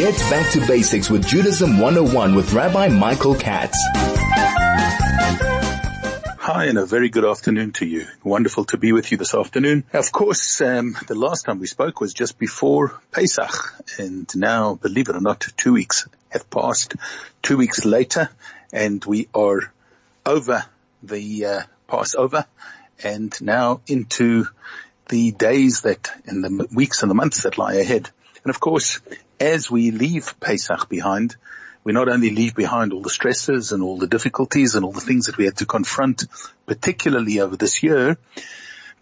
Get back to basics with Judaism 101 with Rabbi Michael Katz. Hi and a very good afternoon to you. Wonderful to be with you this afternoon. Of course, um, the last time we spoke was just before Pesach and now, believe it or not, two weeks have passed. Two weeks later and we are over the uh, Passover and now into the days that, in the weeks and the months that lie ahead. And of course, as we leave Pesach behind, we not only leave behind all the stresses and all the difficulties and all the things that we had to confront, particularly over this year,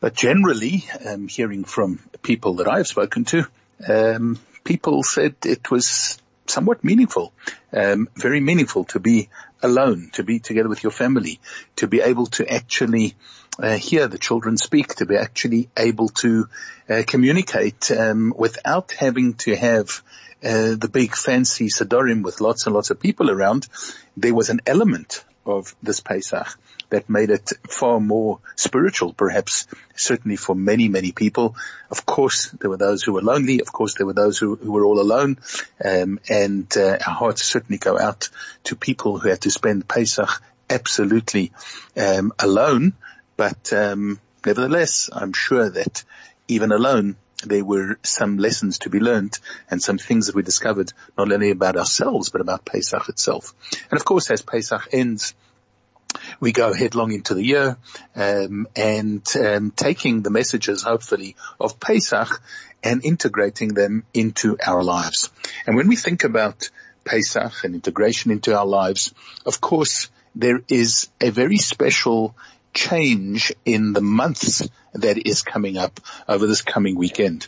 but generally, um, hearing from people that I've spoken to, um, people said it was somewhat meaningful, um, very meaningful to be alone, to be together with your family, to be able to actually uh, hear the children speak, to be actually able to uh, communicate um, without having to have uh, the big fancy Sidorim with lots and lots of people around. There was an element of this Pesach that made it far more spiritual, perhaps, certainly for many, many people. Of course, there were those who were lonely. Of course, there were those who, who were all alone. Um, and uh, our hearts certainly go out to people who had to spend Pesach absolutely um, alone. But um, nevertheless, I'm sure that even alone, there were some lessons to be learned and some things that we discovered not only about ourselves but about Pesach itself. And of course, as Pesach ends, we go headlong into the year um, and um, taking the messages, hopefully, of Pesach and integrating them into our lives. And when we think about Pesach and integration into our lives, of course, there is a very special change in the months that is coming up over this coming weekend.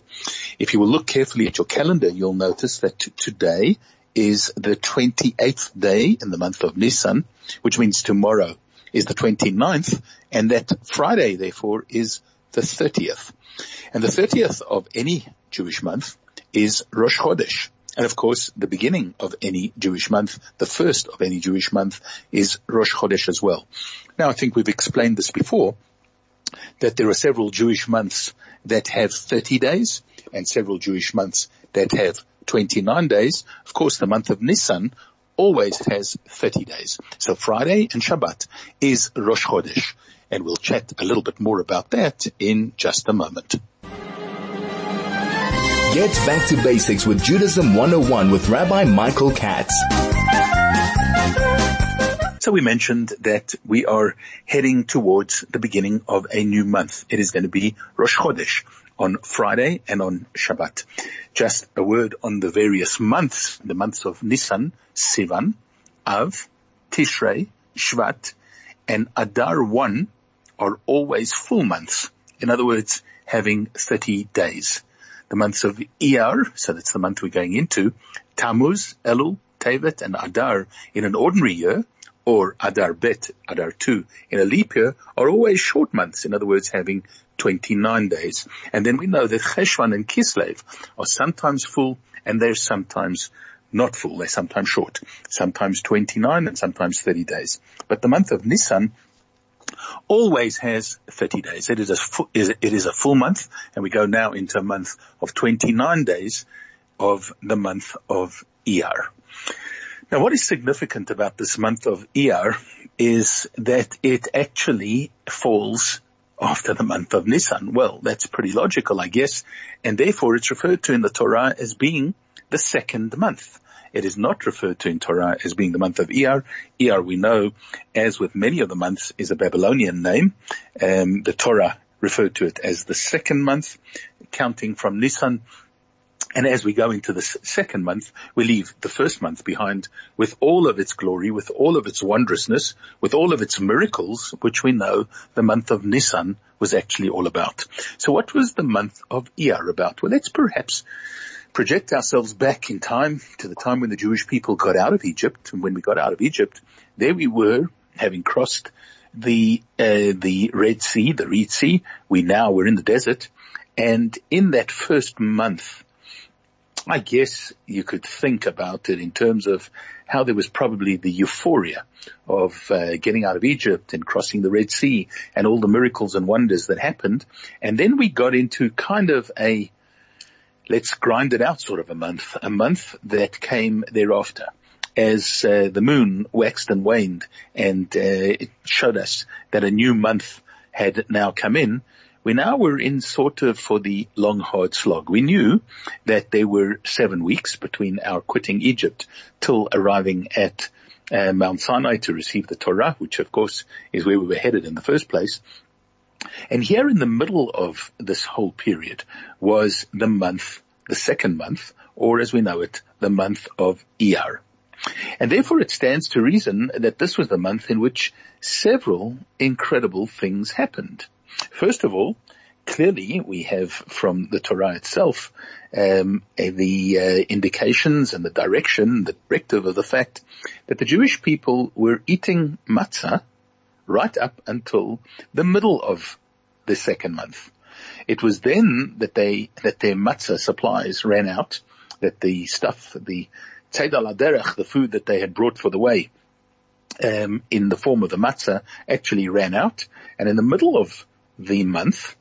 If you will look carefully at your calendar, you'll notice that t- today is the 28th day in the month of Nisan, which means tomorrow is the 29th, and that Friday, therefore, is the 30th. And the 30th of any Jewish month is Rosh Chodesh. And of course, the beginning of any Jewish month, the first of any Jewish month is Rosh Chodesh as well. Now, I think we've explained this before, that there are several Jewish months that have 30 days and several Jewish months that have 29 days. Of course, the month of Nisan always has 30 days. So Friday and Shabbat is Rosh Chodesh. And we'll chat a little bit more about that in just a moment. Get back to basics with Judaism 101 with Rabbi Michael Katz. So we mentioned that we are heading towards the beginning of a new month. It is going to be Rosh Chodesh on Friday and on Shabbat. Just a word on the various months, the months of Nisan, Sivan, Av, Tishrei, Shvat, and Adar 1 are always full months. In other words, having 30 days the months of Iyar, so that's the month we're going into, Tammuz, Elul, Tevet, and Adar in an ordinary year, or Adar Bet, Adar 2 in a leap year, are always short months, in other words, having 29 days. And then we know that Cheshvan and Kislev are sometimes full and they're sometimes not full. They're sometimes short, sometimes 29 and sometimes 30 days. But the month of Nisan always has 30 days. It is a full, it is a full month and we go now into a month of 29 days of the month of ER. Now what is significant about this month of ER is that it actually falls after the month of Nisan. Well, that's pretty logical, I guess. And therefore it's referred to in the Torah as being the second month. It is not referred to in Torah as being the month of Iyar. Iyar, we know, as with many of the months, is a Babylonian name. Um, the Torah referred to it as the second month, counting from Nisan. And as we go into the second month, we leave the first month behind with all of its glory, with all of its wondrousness, with all of its miracles, which we know the month of Nisan was actually all about. So what was the month of Iyar about? Well, let's perhaps project ourselves back in time to the time when the Jewish people got out of Egypt. And when we got out of Egypt, there we were having crossed the, uh, the Red Sea, the Reed Sea. We now were in the desert. And in that first month, I guess you could think about it in terms of how there was probably the euphoria of uh, getting out of Egypt and crossing the Red Sea and all the miracles and wonders that happened. And then we got into kind of a let's grind it out sort of a month, a month that came thereafter as uh, the moon waxed and waned and uh, it showed us that a new month had now come in, we now were in sort of for the long hard slog. We knew that there were seven weeks between our quitting Egypt till arriving at uh, Mount Sinai to receive the Torah, which of course is where we were headed in the first place. And here in the middle of this whole period was the month, the second month, or as we know it, the month of Iyar. And therefore it stands to reason that this was the month in which several incredible things happened. First of all, clearly we have from the Torah itself um, the uh, indications and the direction, the directive of the fact that the Jewish people were eating matzah right up until the middle of the second month. It was then that they that their matzah supplies ran out, that the stuff, the tzeidah laderech, the food that they had brought for the way, um, in the form of the matzah, actually ran out, and in the middle of the month,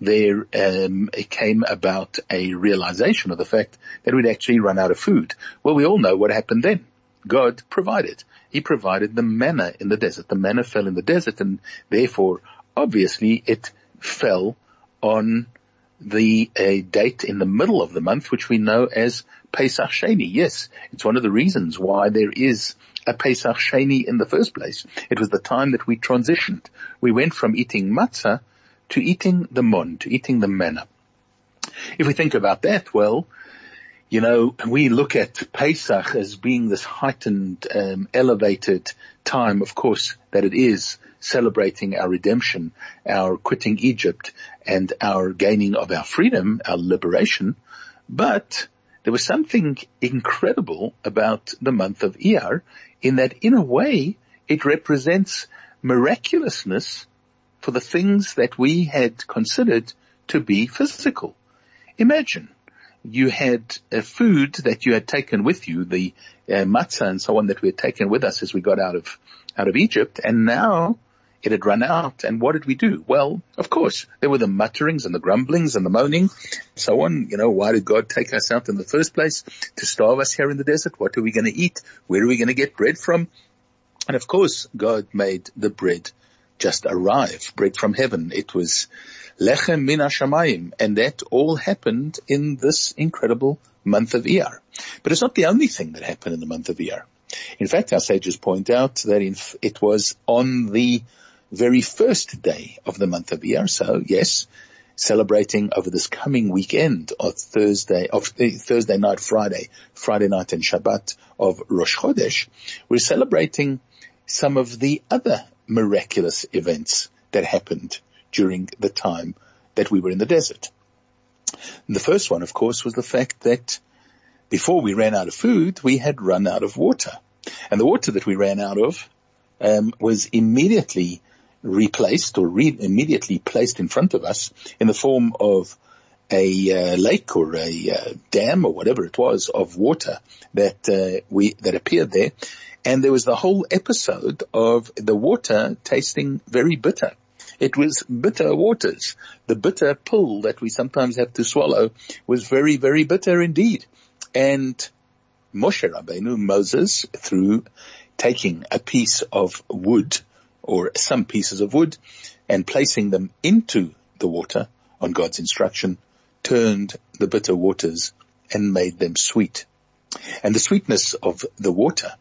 there um, it came about a realization of the fact that we'd actually run out of food. Well, we all know what happened then. God provided. He provided the manna in the desert. The manna fell in the desert and therefore, obviously, it fell on the uh, date in the middle of the month, which we know as Pesach Sheni. Yes, it's one of the reasons why there is a Pesach Sheni in the first place. It was the time that we transitioned. We went from eating matzah to eating the mon, to eating the manna. If we think about that, well, you know, we look at Pesach as being this heightened, um, elevated time, of course, that it is celebrating our redemption, our quitting Egypt, and our gaining of our freedom, our liberation. But there was something incredible about the month of Iyar in that in a way it represents miraculousness for the things that we had considered to be physical. Imagine you had a food that you had taken with you, the uh, matzah and so on that we had taken with us as we got out of, out of Egypt, and now it had run out. And what did we do? Well, of course, there were the mutterings and the grumblings and the moaning, so on. You know, why did God take us out in the first place? To starve us here in the desert? What are we going to eat? Where are we going to get bread from? And of course, God made the bread just arrive, bread from heaven. It was lechem min hashamayim, and that all happened in this incredible month of Iyar. But it's not the only thing that happened in the month of Iyar. In fact, our sages point out that it was on the very first day of the month of Iyar. So yes, celebrating over this coming weekend of Thursday, of eh, Thursday night, Friday, Friday night and Shabbat of Rosh Chodesh, we're celebrating some of the other miraculous events that happened during the time that we were in the desert. And the first one, of course, was the fact that before we ran out of food, we had run out of water. And the water that we ran out of um, was immediately replaced or re- immediately placed in front of us in the form of a uh, lake or a uh, dam or whatever it was of water that uh, we that appeared there and there was the whole episode of the water tasting very bitter. It was bitter waters. The bitter pill that we sometimes have to swallow was very, very bitter indeed. And Moshe Rabbeinu, Moses, through taking a piece of wood or some pieces of wood and placing them into the water on God's instruction, turned the bitter waters and made them sweet. And the sweetness of the water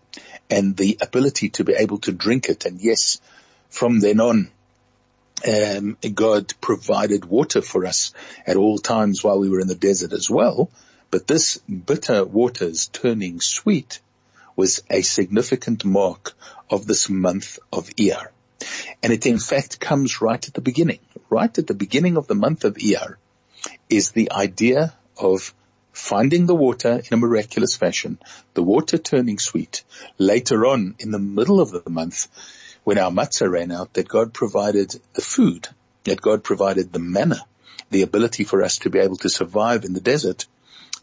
and the ability to be able to drink it. And yes, from then on, um, God provided water for us at all times while we were in the desert as well. But this bitter waters turning sweet was a significant mark of this month of Iyar. And it in fact comes right at the beginning. Right at the beginning of the month of Iyar is the idea of finding the water in a miraculous fashion, the water turning sweet. Later on, in the middle of the month, when our matzah ran out, that God provided the food, that God provided the manna, the ability for us to be able to survive in the desert.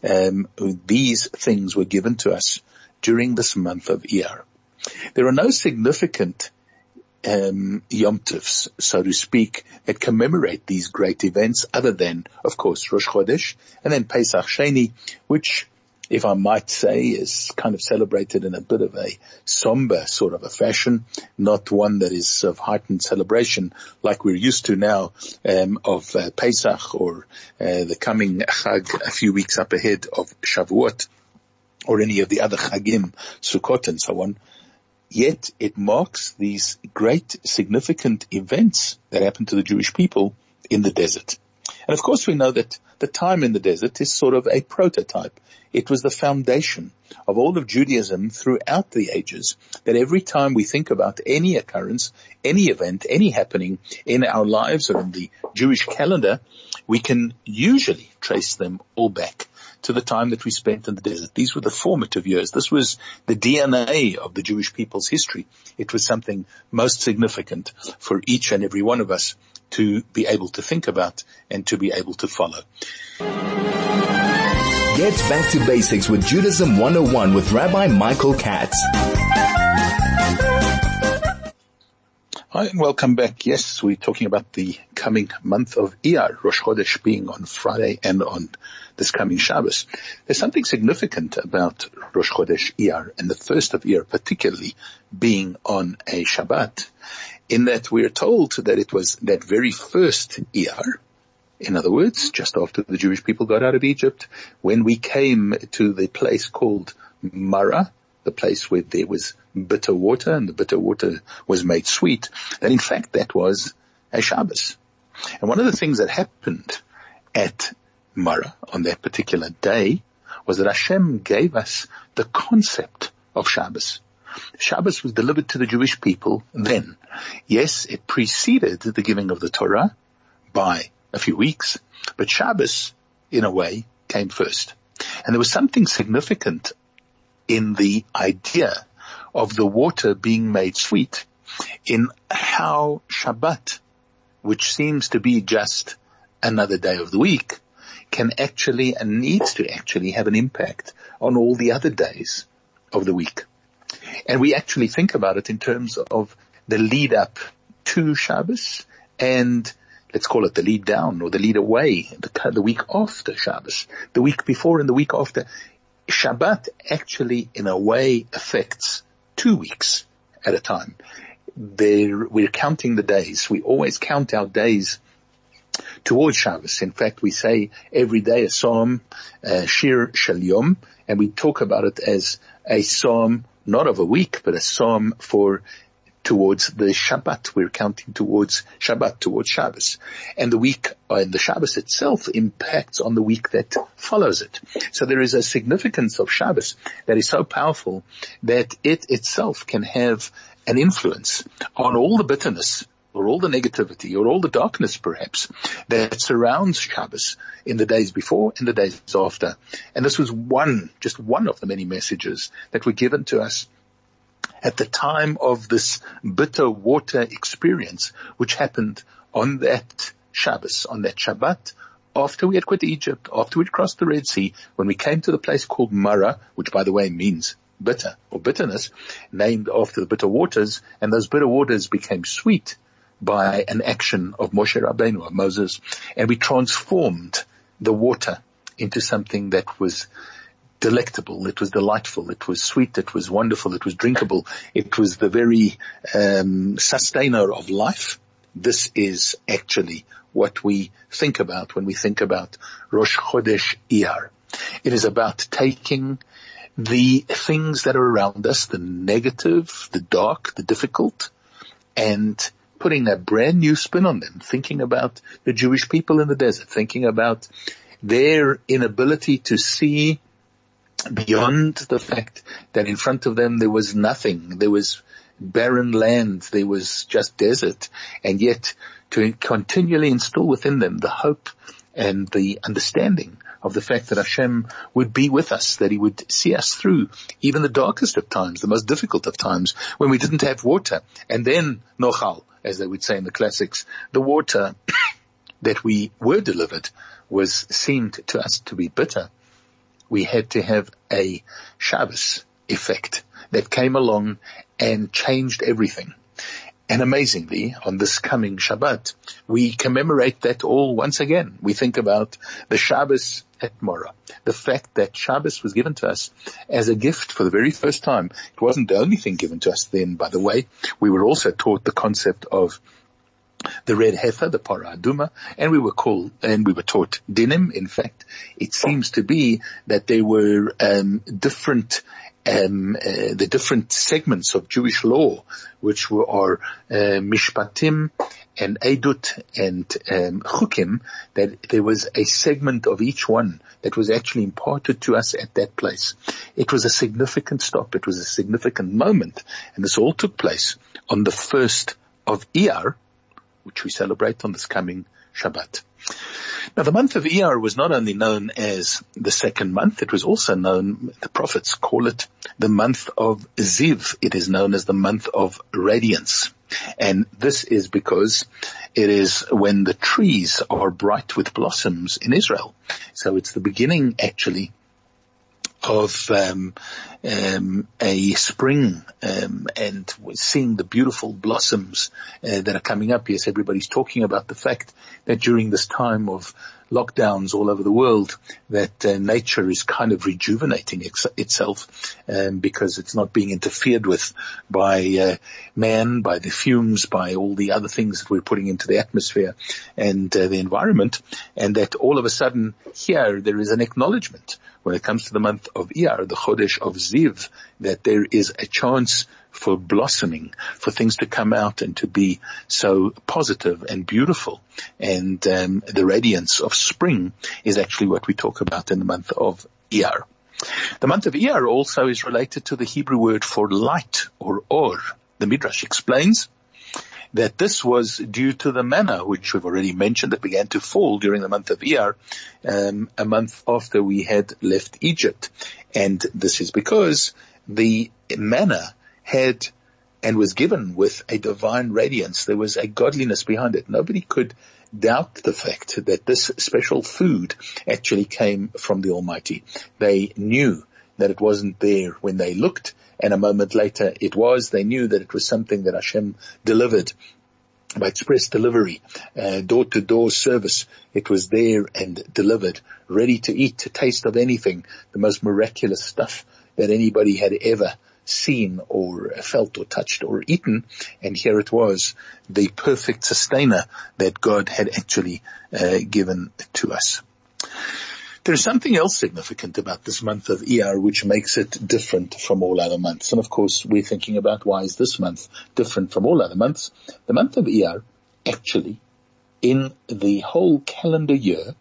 Um, these things were given to us during this month of Iyar. There are no significant um, Yom Tovs, so to speak, that commemorate these great events other than, of course, Rosh Chodesh and then Pesach Sheni, which if I might say, is kind of celebrated in a bit of a somber sort of a fashion, not one that is of heightened celebration like we're used to now um, of uh, Pesach or uh, the coming Chag a few weeks up ahead of Shavuot or any of the other Chagim, Sukkot and so on. Yet it marks these great significant events that happened to the Jewish people in the desert. And of course we know that the time in the desert is sort of a prototype. It was the foundation of all of Judaism throughout the ages that every time we think about any occurrence, any event, any happening in our lives or in the Jewish calendar, we can usually trace them all back to the time that we spent in the desert. These were the formative years. This was the DNA of the Jewish people's history. It was something most significant for each and every one of us to be able to think about and to be able to follow. Get back to basics with Judaism 101 with Rabbi Michael Katz. Hi and welcome back. Yes, we're talking about the coming month of Iyar, Rosh Chodesh being on Friday and on this coming Shabbos. There's something significant about Rosh Chodesh Iyar and the first of Iyar particularly being on a Shabbat in that we are told that it was that very first Iyar, in other words, just after the Jewish people got out of Egypt, when we came to the place called Mara, the place where there was bitter water and the bitter water was made sweet, that in fact that was a Shabbos. And one of the things that happened at Mara on that particular day was that Hashem gave us the concept of Shabbos. Shabbos was delivered to the Jewish people then. Yes, it preceded the giving of the Torah by a few weeks, but Shabbos, in a way, came first. And there was something significant in the idea of the water being made sweet in how Shabbat, which seems to be just another day of the week, can actually and needs to actually have an impact on all the other days of the week. And we actually think about it in terms of the lead up to Shabbos and let's call it the lead down or the lead away, the, the week after Shabbos, the week before and the week after. Shabbat actually in a way affects two weeks at a time. There, we're counting the days. We always count our days towards Shabbos. In fact, we say every day a psalm, uh, Shir Shel Yom, and we talk about it as a psalm not of a week, but a psalm for towards the Shabbat. We're counting towards Shabbat, towards Shabbos. And the week uh, and the Shabbos itself impacts on the week that follows it. So there is a significance of Shabbos that is so powerful that it itself can have an influence on all the bitterness or all the negativity or all the darkness perhaps that surrounds Shabbos in the days before and the days after. And this was one, just one of the many messages that were given to us at the time of this bitter water experience, which happened on that Shabbos, on that Shabbat, after we had quit Egypt, after we'd crossed the Red Sea, when we came to the place called Mara, which by the way means bitter or bitterness, named after the bitter waters, and those bitter waters became sweet by an action of Moshe Rabbeinu, of Moses, and we transformed the water into something that was delectable, it was delightful, it was sweet, it was wonderful, it was drinkable, it was the very um, sustainer of life. This is actually what we think about when we think about Rosh Chodesh Iyar. It is about taking the things that are around us, the negative, the dark, the difficult, and putting a brand new spin on them, thinking about the Jewish people in the desert, thinking about their inability to see beyond the fact that in front of them there was nothing. There was barren land. There was just desert. And yet to continually instill within them the hope and the understanding of the fact that Hashem would be with us, that he would see us through even the darkest of times, the most difficult of times when we didn't have water. And then Nochal, as they would say in the classics, the water that we were delivered was seemed to us to be bitter. We had to have a Shabbos effect that came along and changed everything. And amazingly, on this coming Shabbat, we commemorate that all once again. We think about the Shabbos at Mora. The fact that Shabbos was given to us as a gift for the very first time. It wasn't the only thing given to us then, by the way. We were also taught the concept of the red heifer, the parah aduma, and we were called, and we were taught dinim. In fact, it seems to be that there were um, different um, uh, the different segments of Jewish law, which were uh, mishpatim and edut and um, chukim, that there was a segment of each one that was actually imparted to us at that place. It was a significant stop. It was a significant moment, and this all took place on the first of Iyar, which we celebrate on this coming Shabbat. Now the month of Iyar was not only known as the second month, it was also known, the prophets call it the month of Ziv. It is known as the month of radiance. And this is because it is when the trees are bright with blossoms in Israel. So it's the beginning actually of um, um, a spring um, and seeing the beautiful blossoms uh, that are coming up. Yes, everybody's talking about the fact that during this time of lockdowns all over the world that uh, nature is kind of rejuvenating ex- itself um, because it's not being interfered with by uh, man, by the fumes, by all the other things that we're putting into the atmosphere and uh, the environment, and that all of a sudden here there is an acknowledgement when it comes to the month of Iyar, the Chodesh of Ziv, that there is a chance for blossoming, for things to come out and to be so positive and beautiful. And um, the radiance of spring is actually what we talk about in the month of Iyar. The month of Iyar also is related to the Hebrew word for light or or. The Midrash explains that this was due to the manna, which we've already mentioned, that began to fall during the month of Iyar, um, a month after we had left Egypt. And this is because the manna had and was given with a divine radiance. There was a godliness behind it. Nobody could doubt the fact that this special food actually came from the Almighty. They knew that it wasn't there when they looked and a moment later it was. They knew that it was something that Hashem delivered by express delivery, uh, door to door service. It was there and delivered, ready to eat, to taste of anything, the most miraculous stuff that anybody had ever seen or felt or touched or eaten. And here it was, the perfect sustainer that God had actually uh, given to us. There's something else significant about this month of Iyar which makes it different from all other months. And of course, we're thinking about why is this month different from all other months? The month of Iyar actually in the whole calendar year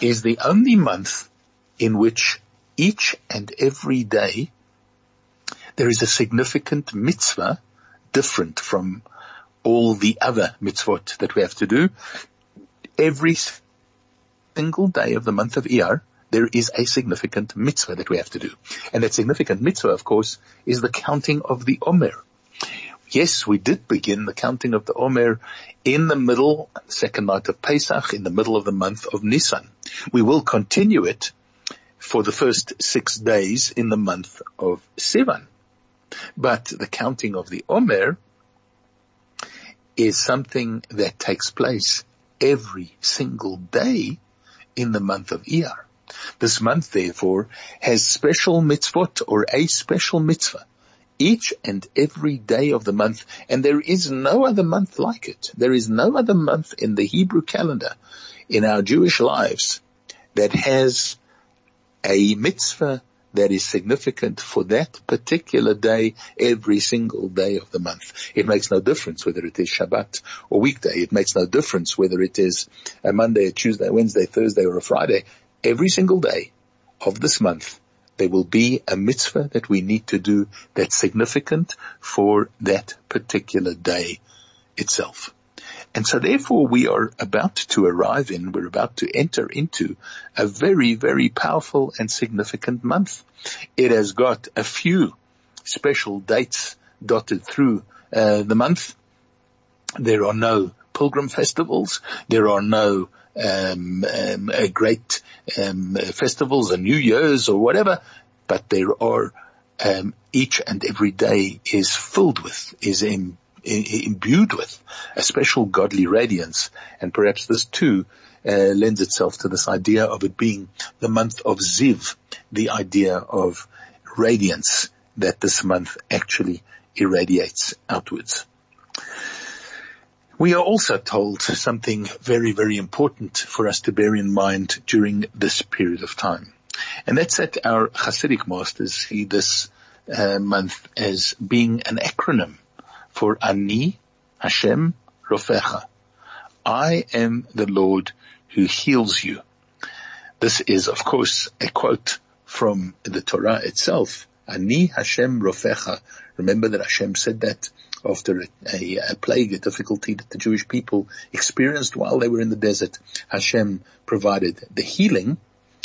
is the only month in which each and every day there is a significant mitzvah different from all the other mitzvot that we have to do. Every single day of the month of Iyar, there is a significant mitzvah that we have to do. And that significant mitzvah, of course, is the counting of the Omer. Yes, we did begin the counting of the Omer in the middle, second night of Pesach, in the middle of the month of Nisan. We will continue it for the first six days in the month of Sivan. But the counting of the Omer is something that takes place every single day in the month of Iyar. This month, therefore, has special mitzvot or a special mitzvah each and every day of the month, and there is no other month like it. There is no other month in the Hebrew calendar in our Jewish lives that has a mitzvah that is significant for that particular day every single day of the month. It makes no difference whether it is Shabbat or weekday. It makes no difference whether it is a Monday, a Tuesday, Wednesday, Thursday or a Friday. Every single day of this month there will be a mitzvah that we need to do that's significant for that particular day itself. And so therefore we are about to arrive in, we're about to enter into a very, very powerful and significant month. It has got a few special dates dotted through uh, the month. There are no pilgrim festivals. There are no um, um, great um, festivals or New Year's or whatever, but there are um, each and every day is filled with, is in, imbued with a special godly radiance. And perhaps this too uh, lends itself to this idea of it being the month of Ziv, the idea of radiance that this month actually irradiates outwards. We are also told something very, very important for us to bear in mind during this period of time. And that's that our Hasidic masters see this uh, month as being an acronym for Ani Hashem Rofecha. I am the Lord who heals you. This is, of course, a quote from the Torah itself. Ani Hashem Rofecha. Remember that Hashem said that after a, a, plague, a difficulty that the Jewish people experienced while they were in the desert. Hashem provided the healing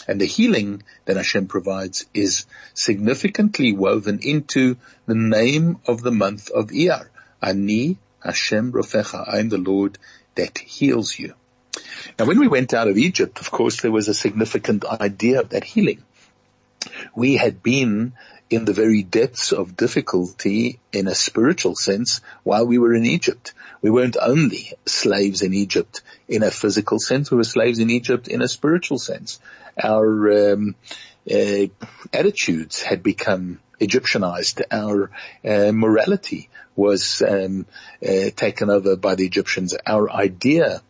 and the healing that Hashem provides is significantly woven into the name of the month of Iyar. Ani Hashem Rofecha. I am the Lord that heals you. Now when we went out of Egypt, of course, there was a significant idea of that healing. We had been in the very depths of difficulty in a spiritual sense while we were in Egypt. We weren't only slaves in Egypt in a physical sense, we were slaves in Egypt in a spiritual sense. Our um, uh, attitudes had become Egyptianized. Our uh, morality was um, uh, taken over by the Egyptians. Our idea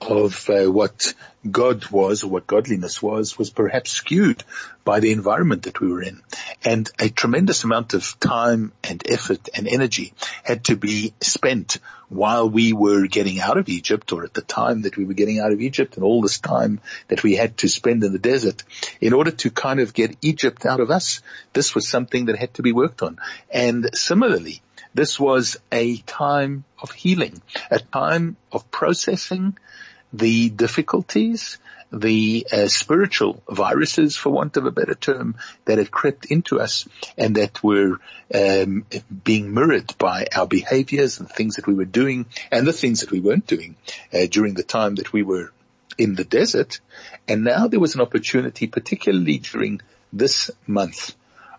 of uh, what God was or what godliness was was perhaps skewed by the environment that we were in. And a tremendous amount of time and effort and energy had to be spent while we were getting out of Egypt or at the time that we were getting out of Egypt and all this time that we had to spend in the desert in order to kind of get Egypt out of us. This was something that had to be worked on. And similarly, this was a time of healing, a time of processing the difficulties, the uh, spiritual viruses, for want of a better term, that had crept into us and that were um, being mirrored by our behaviors and things that we were doing and the things that we weren't doing uh, during the time that we were in the desert. And now there was an opportunity, particularly during this month,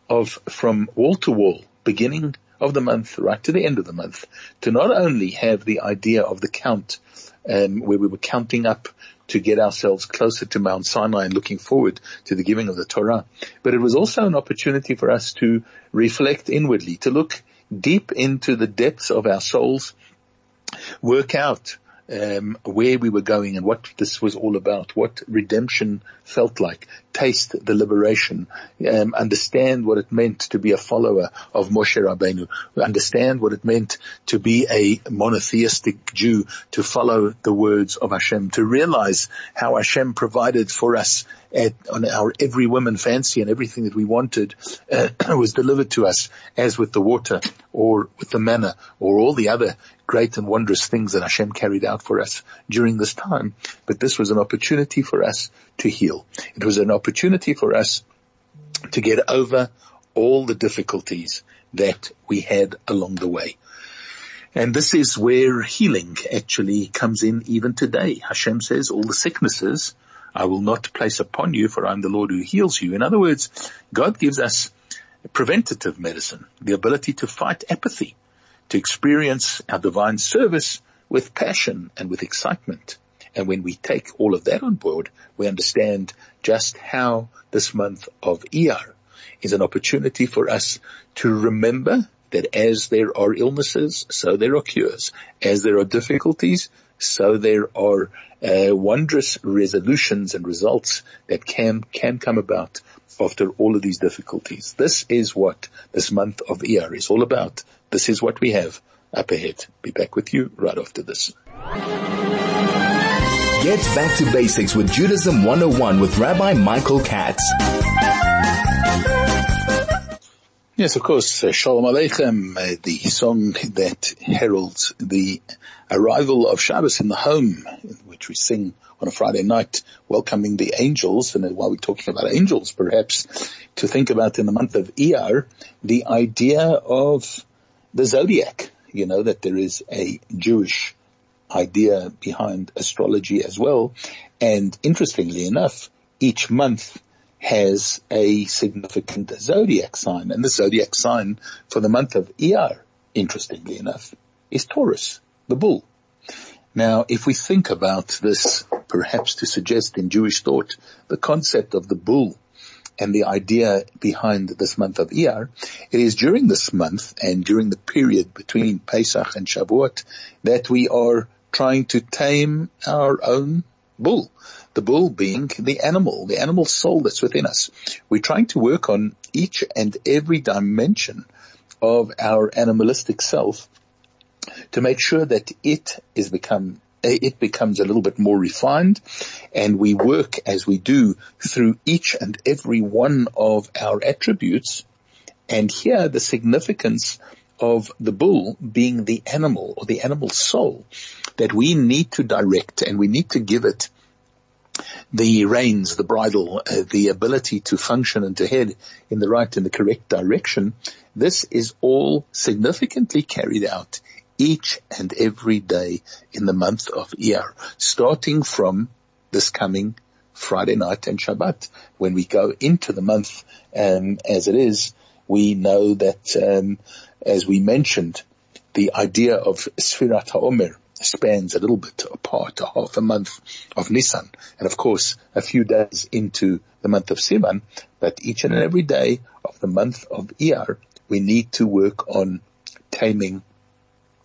of from wall to wall, beginning of the month right to the end of the month, to not only have the idea of the count um, where we were counting up to get ourselves closer to Mount Sinai and looking forward to the giving of the Torah. But it was also an opportunity for us to reflect inwardly, to look deep into the depths of our souls, work out um, where we were going and what this was all about, what redemption felt like, taste the liberation, um, understand what it meant to be a follower of Moshe Rabbeinu, understand what it meant to be a monotheistic Jew, to follow the words of Hashem, to realize how Hashem provided for us at, on our every woman fancy and everything that we wanted uh, was delivered to us as with the water or with the manna or all the other great and wondrous things that Hashem carried out for us during this time. But this was an opportunity for us to heal. It was an opportunity for us to get over all the difficulties that we had along the way. And this is where healing actually comes in even today. Hashem says all the sicknesses I will not place upon you for I'm the Lord who heals you. In other words, God gives us preventative medicine, the ability to fight apathy, to experience our divine service with passion and with excitement. And when we take all of that on board, we understand just how this month of ER is an opportunity for us to remember that as there are illnesses, so there are cures. As there are difficulties, so there are uh, wondrous resolutions and results that can can come about after all of these difficulties. This is what this month of Iyar is all about. This is what we have up ahead. Be back with you right after this. Get back to basics with Judaism 101 with Rabbi Michael Katz. Yes, of course, uh, Shalom Aleichem, uh, the song that heralds the arrival of Shabbos in the home, which we sing on a Friday night, welcoming the angels, and while we're talking about angels, perhaps to think about in the month of Iyar, the idea of the zodiac, you know, that there is a Jewish idea behind astrology as well, and interestingly enough, each month has a significant zodiac sign. And the zodiac sign for the month of Iyar interestingly enough, is Taurus, the bull. Now, if we think about this, perhaps to suggest in Jewish thought, the concept of the bull and the idea behind this month of Iyar, it is during this month and during the period between Pesach and Shavuot that we are trying to tame our own bull. The bull being the animal, the animal soul that's within us. We're trying to work on each and every dimension of our animalistic self to make sure that it is become it becomes a little bit more refined and we work as we do through each and every one of our attributes. And here the significance of the bull being the animal or the animal soul that we need to direct and we need to give it the reins, the bridle, uh, the ability to function and to head in the right and the correct direction. This is all significantly carried out each and every day in the month of Iyar, starting from this coming Friday night and Shabbat. When we go into the month um, as it is, we know that, um, as we mentioned, the idea of Sfirat HaOmer spans a little bit apart, a half a month of Nisan, and of course a few days into the month of Sivan, but each and every day of the month of Iyar, we need to work on taming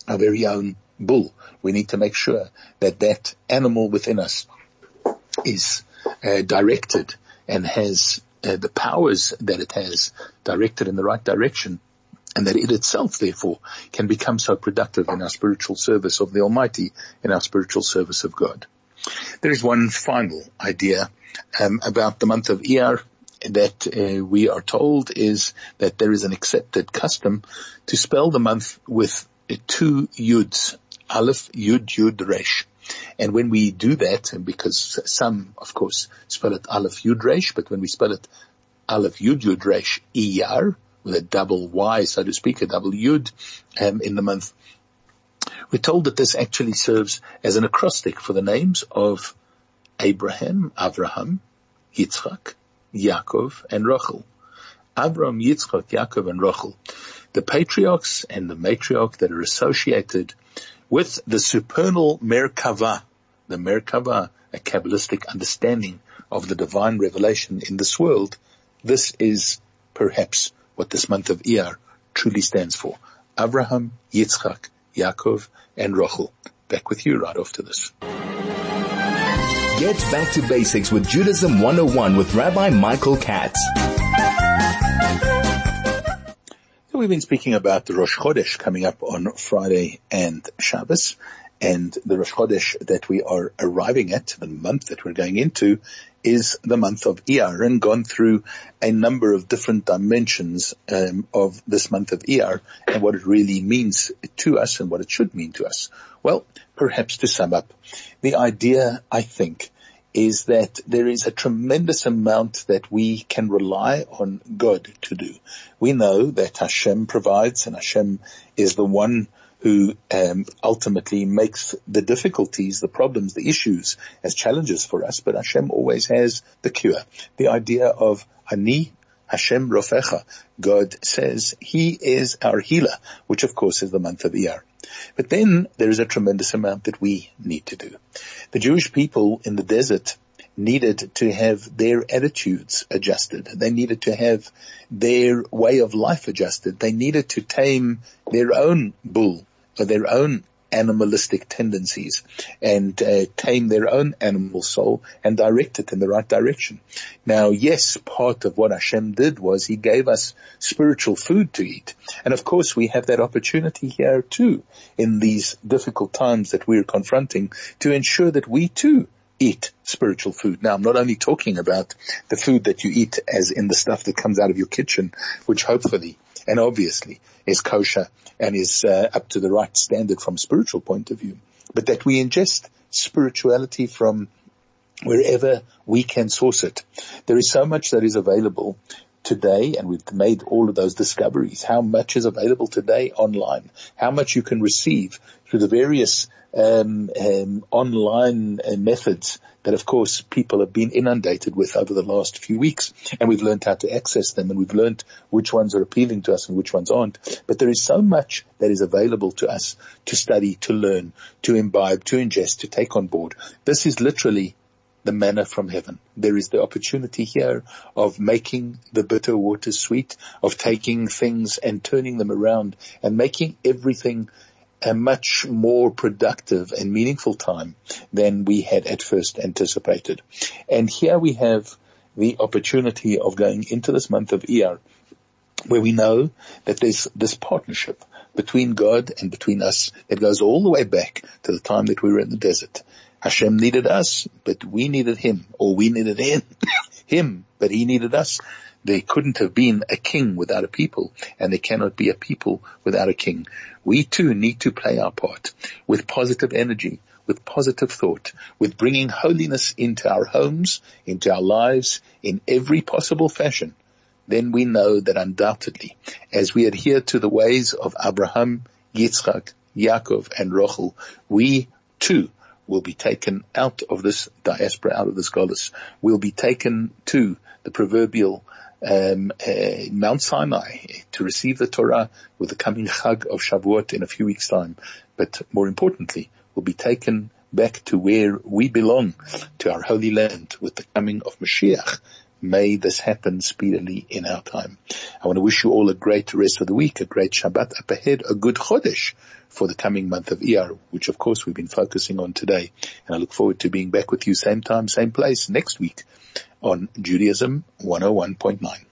our very own bull. We need to make sure that that animal within us is uh, directed and has uh, the powers that it has directed in the right direction and that it itself therefore can become so productive in our spiritual service of the Almighty, in our spiritual service of God. There is one final idea um, about the month of Iyar that uh, we are told is that there is an accepted custom to spell the month with two yuds, aleph, yud, yud, resh. And when we do that, and because some, of course, spell it aleph, yud, resh, but when we spell it aleph, yud, yud, resh, iyar, with a double Y, so to speak, a double yud, um, in the month, we're told that this actually serves as an acrostic for the names of Abraham, Avraham, Yitzchak, Yaakov, and Rachel. Abraham, Yitzchak, Yaakov, and Rachel the patriarchs and the matriarch that are associated with the supernal Merkava, the Merkava, a Kabbalistic understanding of the divine revelation in this world, this is perhaps what this month of Iyar truly stands for. Abraham, Yitzchak, Yaakov, and Rachel. Back with you right after this. Get back to basics with Judaism 101 with Rabbi Michael Katz. We've been speaking about the Rosh Chodesh coming up on Friday and Shabbos, and the Rosh Chodesh that we are arriving at, the month that we're going into, is the month of Iyar, and gone through a number of different dimensions um, of this month of Iyar and what it really means to us and what it should mean to us. Well, perhaps to sum up, the idea, I think, is that there is a tremendous amount that we can rely on God to do. We know that Hashem provides and Hashem is the one who um, ultimately makes the difficulties, the problems, the issues as challenges for us, but Hashem always has the cure. The idea of Ani Hashem Rofecha. God says He is our healer, which of course is the month of Iyar. But then there is a tremendous amount that we need to do. The Jewish people in the desert needed to have their attitudes adjusted. They needed to have their way of life adjusted. They needed to tame their own bull or their own animalistic tendencies and uh, tame their own animal soul and direct it in the right direction. Now, yes, part of what Hashem did was he gave us spiritual food to eat. And of course we have that opportunity here too in these difficult times that we're confronting to ensure that we too eat spiritual food. Now, I'm not only talking about the food that you eat as in the stuff that comes out of your kitchen, which hopefully and obviously is kosher and is uh, up to the right standard from spiritual point of view, but that we ingest spirituality from wherever we can source it. There is so much that is available today and we've made all of those discoveries, how much is available today online, how much you can receive through the various um, um, online uh, methods that of course people have been inundated with over the last few weeks and we've learned how to access them and we've learned which ones are appealing to us and which ones aren't. But there is so much that is available to us to study, to learn, to imbibe, to ingest, to take on board. This is literally the manna from heaven. There is the opportunity here of making the bitter waters sweet, of taking things and turning them around and making everything a much more productive and meaningful time than we had at first anticipated. And here we have the opportunity of going into this month of Iyar where we know that there's this partnership between God and between us that goes all the way back to the time that we were in the desert. Hashem needed us, but we needed him, or we needed him, him, but he needed us. There couldn't have been a king without a people, and there cannot be a people without a king. We too need to play our part with positive energy, with positive thought, with bringing holiness into our homes, into our lives, in every possible fashion. Then we know that undoubtedly, as we adhere to the ways of Abraham, Yitzchak, Yaakov, and Rochel, we too will be taken out of this diaspora, out of this galus, will be taken to the proverbial um, uh, Mount Sinai to receive the Torah with the coming Chag of Shavuot in a few weeks' time. But more importantly, will be taken back to where we belong, to our holy land with the coming of Mashiach. May this happen speedily in our time. I want to wish you all a great rest of the week, a great Shabbat up ahead, a good Chodesh for the coming month of Iyar, which of course we've been focusing on today. And I look forward to being back with you same time, same place next week on Judaism 101.9.